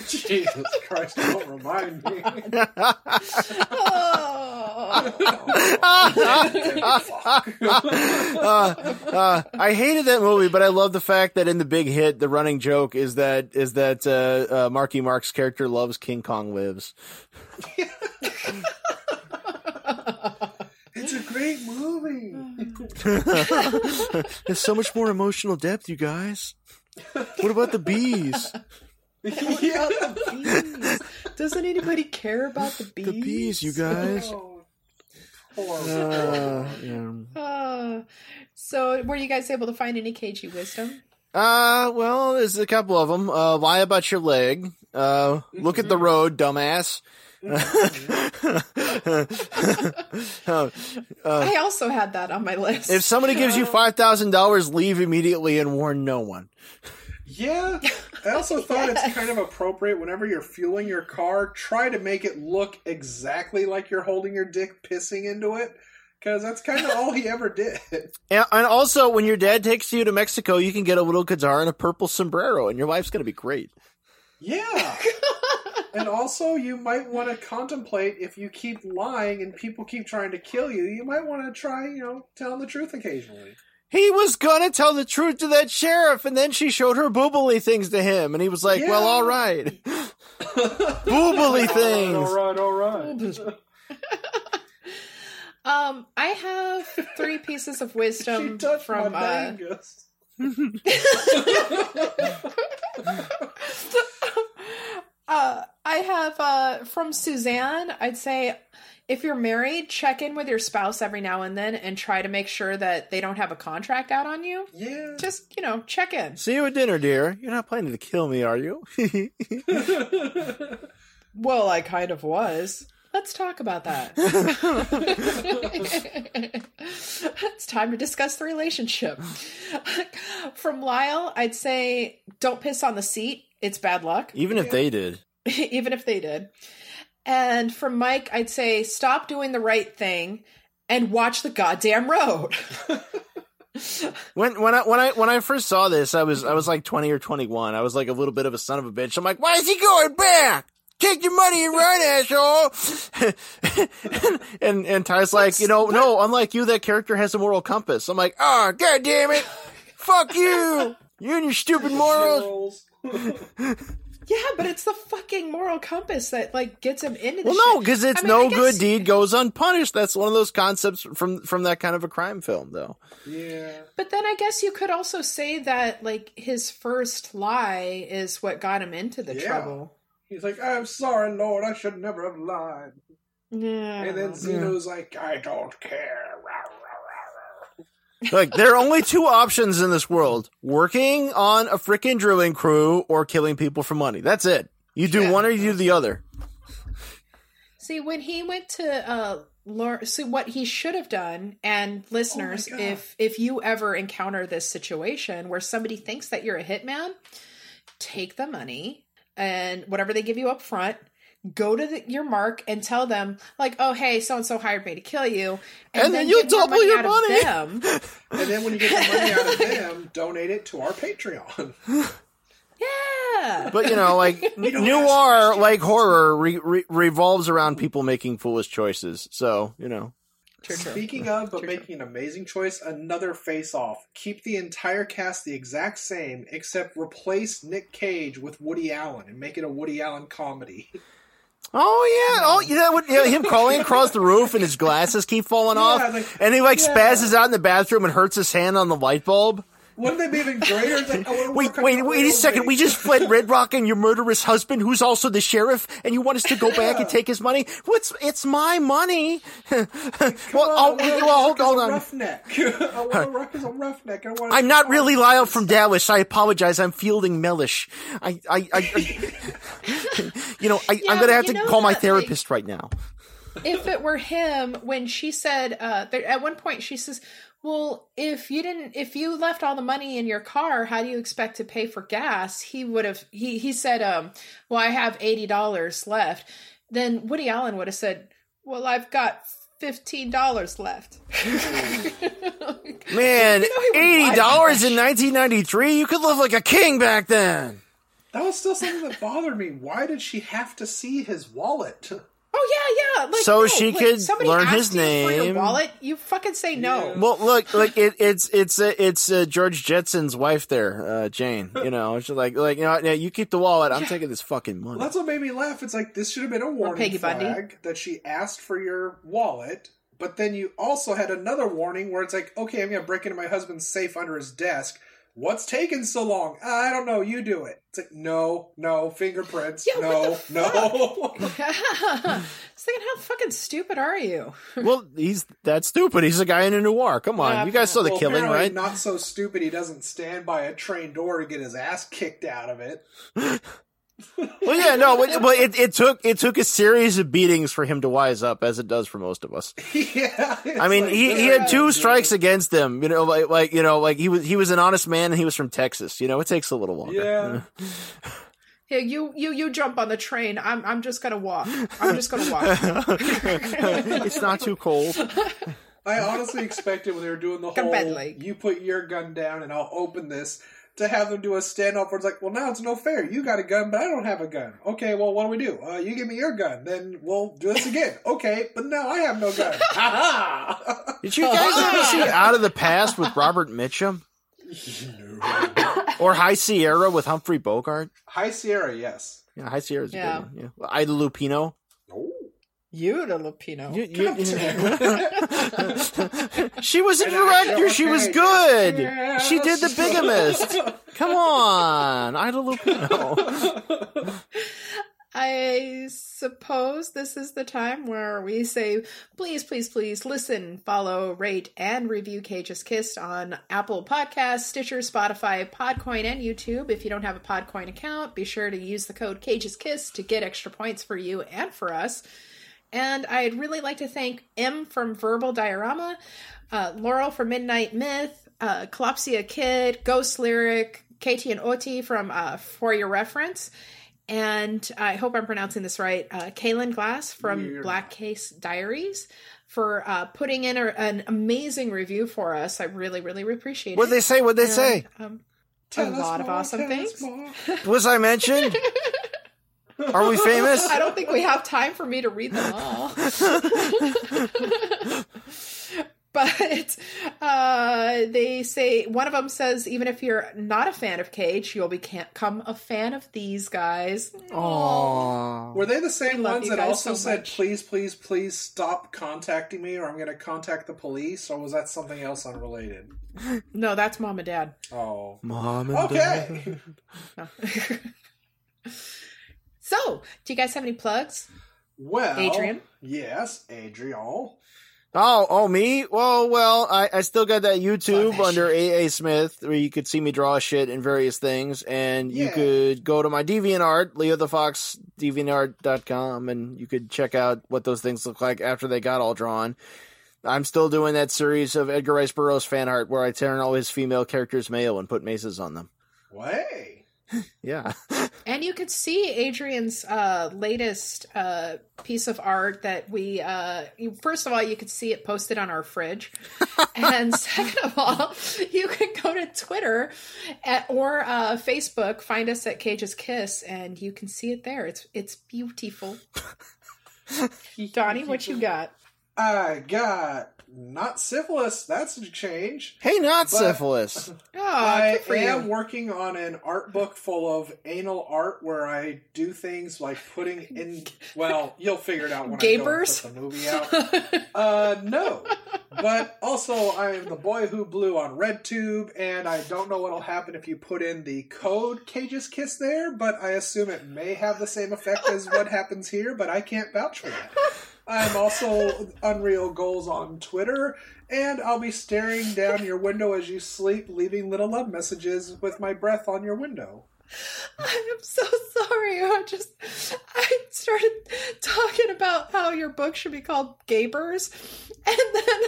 Jesus Christ, don't remind me. *laughs* Uh, uh, I hated that movie, but I love the fact that in the big hit, the running joke is that is that uh, uh, Marky Mark's character loves King Kong lives. *laughs* It's a great movie. *laughs* There's so much more emotional depth, you guys. What about the bees? yeah. Bees. *laughs* Doesn't anybody care about the bees? The bees, you guys. Oh. *laughs* Uh, yeah. Uh, so, were you guys able to find any KG wisdom? Uh, well, there's a couple of them. Uh, lie about your leg. Uh, look at the road, dumbass. Uh, *laughs* I also had that on my list. if somebody gives you five thousand dollars, leave immediately and warn no one. Yeah, I also *laughs* thought it's kind of appropriate whenever you're fueling your car, try to make it look exactly like you're holding your dick pissing into it, because that's kind of *laughs* all he ever did. And, and also, when your dad takes you to Mexico, you can get a little guitar and a purple sombrero, and your life's gonna be great. Yeah. *laughs* and also, you might want to contemplate if you keep lying and people keep trying to kill you, you might want to try, you know, telling the truth occasionally. He was gonna tell the truth to that sheriff, and then she showed her boobily things to him, and he was like, "Well, Yeah. all right, *laughs* boobily *laughs* things." All right, all right. um, I have three pieces of she wisdom touched from my uh, dangus. Uh, I have uh, from Suzanne. I'd say if you're married, check in with your spouse every now and then, and try to make sure that they don't have a contract out on you. Yeah. Just you know, check in. See you at dinner, dear. You're not planning to kill me, are you? *laughs* Well, I kind of was. Let's talk about that. *laughs* *laughs* it's time to discuss the relationship. From Lyle, I'd say don't piss on the seat. It's bad luck, Even if they did. *laughs* even if they did. And from Mike, I'd say stop doing the right thing and watch the goddamn road. When when I when I when I first saw this, I was I was like twenty or twenty one. I was like a little bit of a son of a bitch. I'm like, why is he going back? Take your money and run, *laughs* asshole. and, and and Ty's like, you know, no, unlike you, that character has a moral compass. I'm like, ah, oh, god damn it, fuck you, you and your stupid morals. *laughs* yeah, but it's the fucking moral compass that like gets him into the Well, shit. no, because it's I mean, no guess- good deed goes unpunished. That's one of those concepts from from that kind of a crime film, though. yeah. But then I guess you could also say that like his first lie is what got him into the Yeah. trouble. He's like, I'm sorry, Lord, I should never have lied. Yeah. And then Zeno's like, I don't care. Like there are only two options in this world: working on a freaking drilling crew or killing people for money. That's it. You do Yeah. one or you do the other. See, when he went to uh Laura, so what he should have done, and listeners, God. if if you ever encounter this situation where somebody thinks that you're a hitman, take the money and whatever they give you up front. Go to the, your mark and tell them, like, "Oh, hey, so and so hired me to kill you," And then you'll get more double your out of money. them. *laughs* And then when you get the money out of *laughs* them, donate it to our Patreon. *laughs* Yeah, But you know, like don't noir, like horror, re- re- revolves around people making foolish choices. So you know, True, true. Speaking of, but True, making an amazing choice, another face off. Keep the entire cast the exact same, except replace Nick Cage with Woody Allen and make it a Woody Allen comedy. oh yeah, oh yeah, that would, yeah, him crawling across the roof and his glasses keep falling Yeah, off, like- and he like yeah. spazzes out in the bathroom and hurts his hand on the light bulb. Wouldn't they be even greater? It's like, I Wait, wait, wait a second. We just fled Red Rock and your *laughs* murderous husband, who's also the sheriff, and you want us to go back and take his money? What's? It's my money. *laughs* well, Come oh, on, I wanna well, work hold, as hold a on. Roughneck. *laughs* I want to work as a roughneck. I wanna I'm not really Lyle from Dallas. I apologize. I'm fielding Mellish. I, I, I, I- you know, I, I'm Yeah, gonna have to call my that, like- therapist right now. if it were him when she said uh there, at one point she says well if you didn't if you left all the money in your car how do you expect to pay for gas he would have he he said um well i have $80 left then woody allen would have said well i've got $15 left Man, *laughs* You know eighty dollars in 1993. You could live like a king back then. That was still something that bothered me. Why did she have to see his wallet? *laughs* oh yeah yeah like So no, she like, could somebody learn asks his you for your name. wallet you fucking say no Well, look, like it, it's it's uh, it's uh, George Jetson's wife there, uh, Jane. You know, she's like like you know, yeah, you keep the wallet. I'm taking this fucking money. Well, that's what made me laugh. It's like this should have been a warning Peggy Bundy. flag that she asked for your wallet, but then you also had another warning where it's like, okay, I'm gonna break into my husband's safe under his desk. What's taking so long? I don't know. You do it. It's like no, no fingerprints. Yeah, no, what no. I was *laughs* *laughs* thinking, how fucking stupid are you? *laughs* well, he's that stupid. He's a guy in a noir. Come on, Yeah, you guys saw the Well, killing, right? Not so stupid. He doesn't stand by a train door to get his ass kicked out of it. Well, yeah, no, but, but it, it took it took a series of beatings for him to wise up, as it does for most of us. *laughs* yeah. I mean, he, he had two strikes against him. You know, like like you know, like he was he was an honest man and he was from Texas. You know, it takes a little longer. Yeah. *laughs* Yeah, you you you jump on the train. I'm I'm just gonna walk. I'm just gonna walk. *laughs* it's not too cold. I honestly expected when they were doing the Come whole back, like- you put your gun down and I'll open this to have them do a standoff where it's like, well, now it's no fair. You got a gun, but I don't have a gun. Okay, well, what do we do? Uh, you give me your gun, then we'll do this again. *laughs* okay, but now I have no gun. Ha *laughs* *laughs* ha! Did you guys ever see Out of the Past with Robert Mitchum or High Sierra with Humphrey Bogart? High Sierra, yes. Yeah, High Sierra's a Yeah. good one. Yeah. Ida Lupino. You the Lupino. You- you- *laughs* she was a director. She was good. Yes. She did The Bigamist. Come on, Ida Lupino. *laughs* I suppose this is the time where we say, please, please, please listen, follow, rate, and review Cage's Kissed on Apple Podcasts, Stitcher, Spotify, Podcoin, and YouTube. If you don't have a Podcoin account, be sure to use the code Cage's Kiss to get extra points for you and for us. And I'd really like to thank M from Verbal Diorama, uh, Laurel from Midnight Myth, uh, Colopsia Kid, Ghost Lyric, Katie and Oti from uh, For Your Reference, and I hope I'm pronouncing this right, uh, Kaylin Glass from You're Black Case Diaries for uh, putting in a, an amazing review for us. I really, really appreciate it. What'd they say? What'd they say? Um, a us lot of awesome things. *laughs* *laughs* *laughs* Was I mentioned? Are we famous? I don't think we have time for me to read them all. *laughs* but uh, they say one of them says even if you're not a fan of Cage, you'll become a fan of these guys. Aww. Were they the same love ones that also so said, much. please, please, please stop contacting me or I'm going to contact the police? Or was that something else unrelated? No, that's mom and dad. Oh. Mom and dad. *laughs* *laughs* Okay. so, do you guys have any plugs? Well, Adrian? Yes, Adrian. Oh, oh, me? Well, well, I, I still got that YouTube Fuck that under AA Smith where you could see me draw shit and various things. And you could go to my DeviantArt, Leo the Fox, DeviantArt.com, and you could check out what those things look like after they got all drawn. I'm still doing that series of Edgar Rice Burroughs fan art where I turn all his female characters male and put maces on them. Way. *laughs* Yeah. And you could see Adrian's uh, latest uh, piece of art that we. Uh, you, first of all, you could see it posted on our fridge, *laughs* and second of all, you could go to Twitter at, or uh, Facebook, find us at Cage's Kiss, and you can see it there. It's it's beautiful. *laughs* Donnie, what you got? I got not syphilis. That's a change. Hey, not But- syphilis. *laughs* I am you. working on an art book full of anal art where I do things like putting in. *laughs* Well, you'll figure it out when Gapers? I go put the movie out. *laughs* Uh, no. But also, I am the boy who blew on RedTube, and I don't know what'll happen if you put in the code Cage's Kiss there, but I assume it may have the same effect as what happens here, but I can't vouch for that. I'm also Unreal Goals on Twitter, and I'll be staring down your window as you sleep, leaving little love messages with my breath on your window. I am so sorry. I just I started talking about how your book should be called Gapers, and then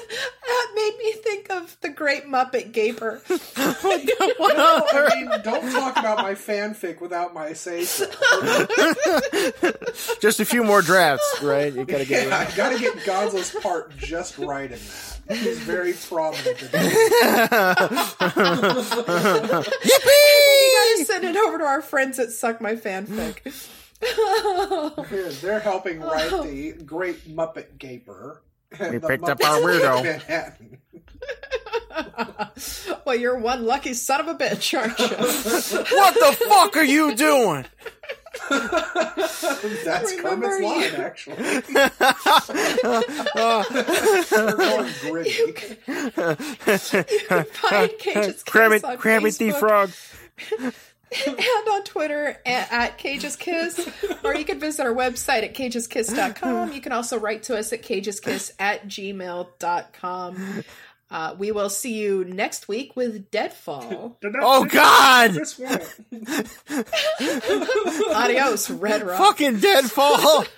that made me think of the Great Muppet Gaper. *laughs* Oh, well, I mean, don't talk about my fanfic without my say so. *laughs* Just a few more drafts, right? You gotta get Yeah, I gotta get Gonzo's part just right in that. He's very prominent in *laughs* that. You gotta *laughs* send it over to our friends at Suck My Fanfic. *laughs* They're helping write the Great Muppet Gaper. We The picked up our weirdo. *laughs* well, you're one lucky son of a bitch, aren't you? what the fuck are you doing? That's Remember Kermit's line, actually. They're going gritty. Find Cage's Cram it, Kiss on cram it, Facebook defrog. and on Twitter at, at Cage's Kiss, or you can visit our website at cageskiss.com. You can also write to us at cageskiss at gmail.com. Uh, we will see you next week with Deadfall. Oh God! *laughs* Adios, Red Rock. Fucking deadfall. *laughs*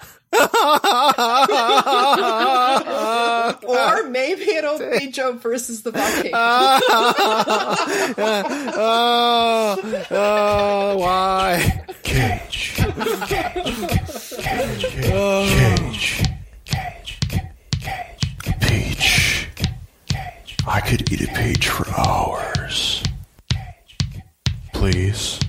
Or *laughs* maybe it'll be Joe versus the volcano. oh, *laughs* oh, why? Cage. Cage. Cage. Cage. Cage. Cage. Peach. I could eat a peach for hours. Cage Please.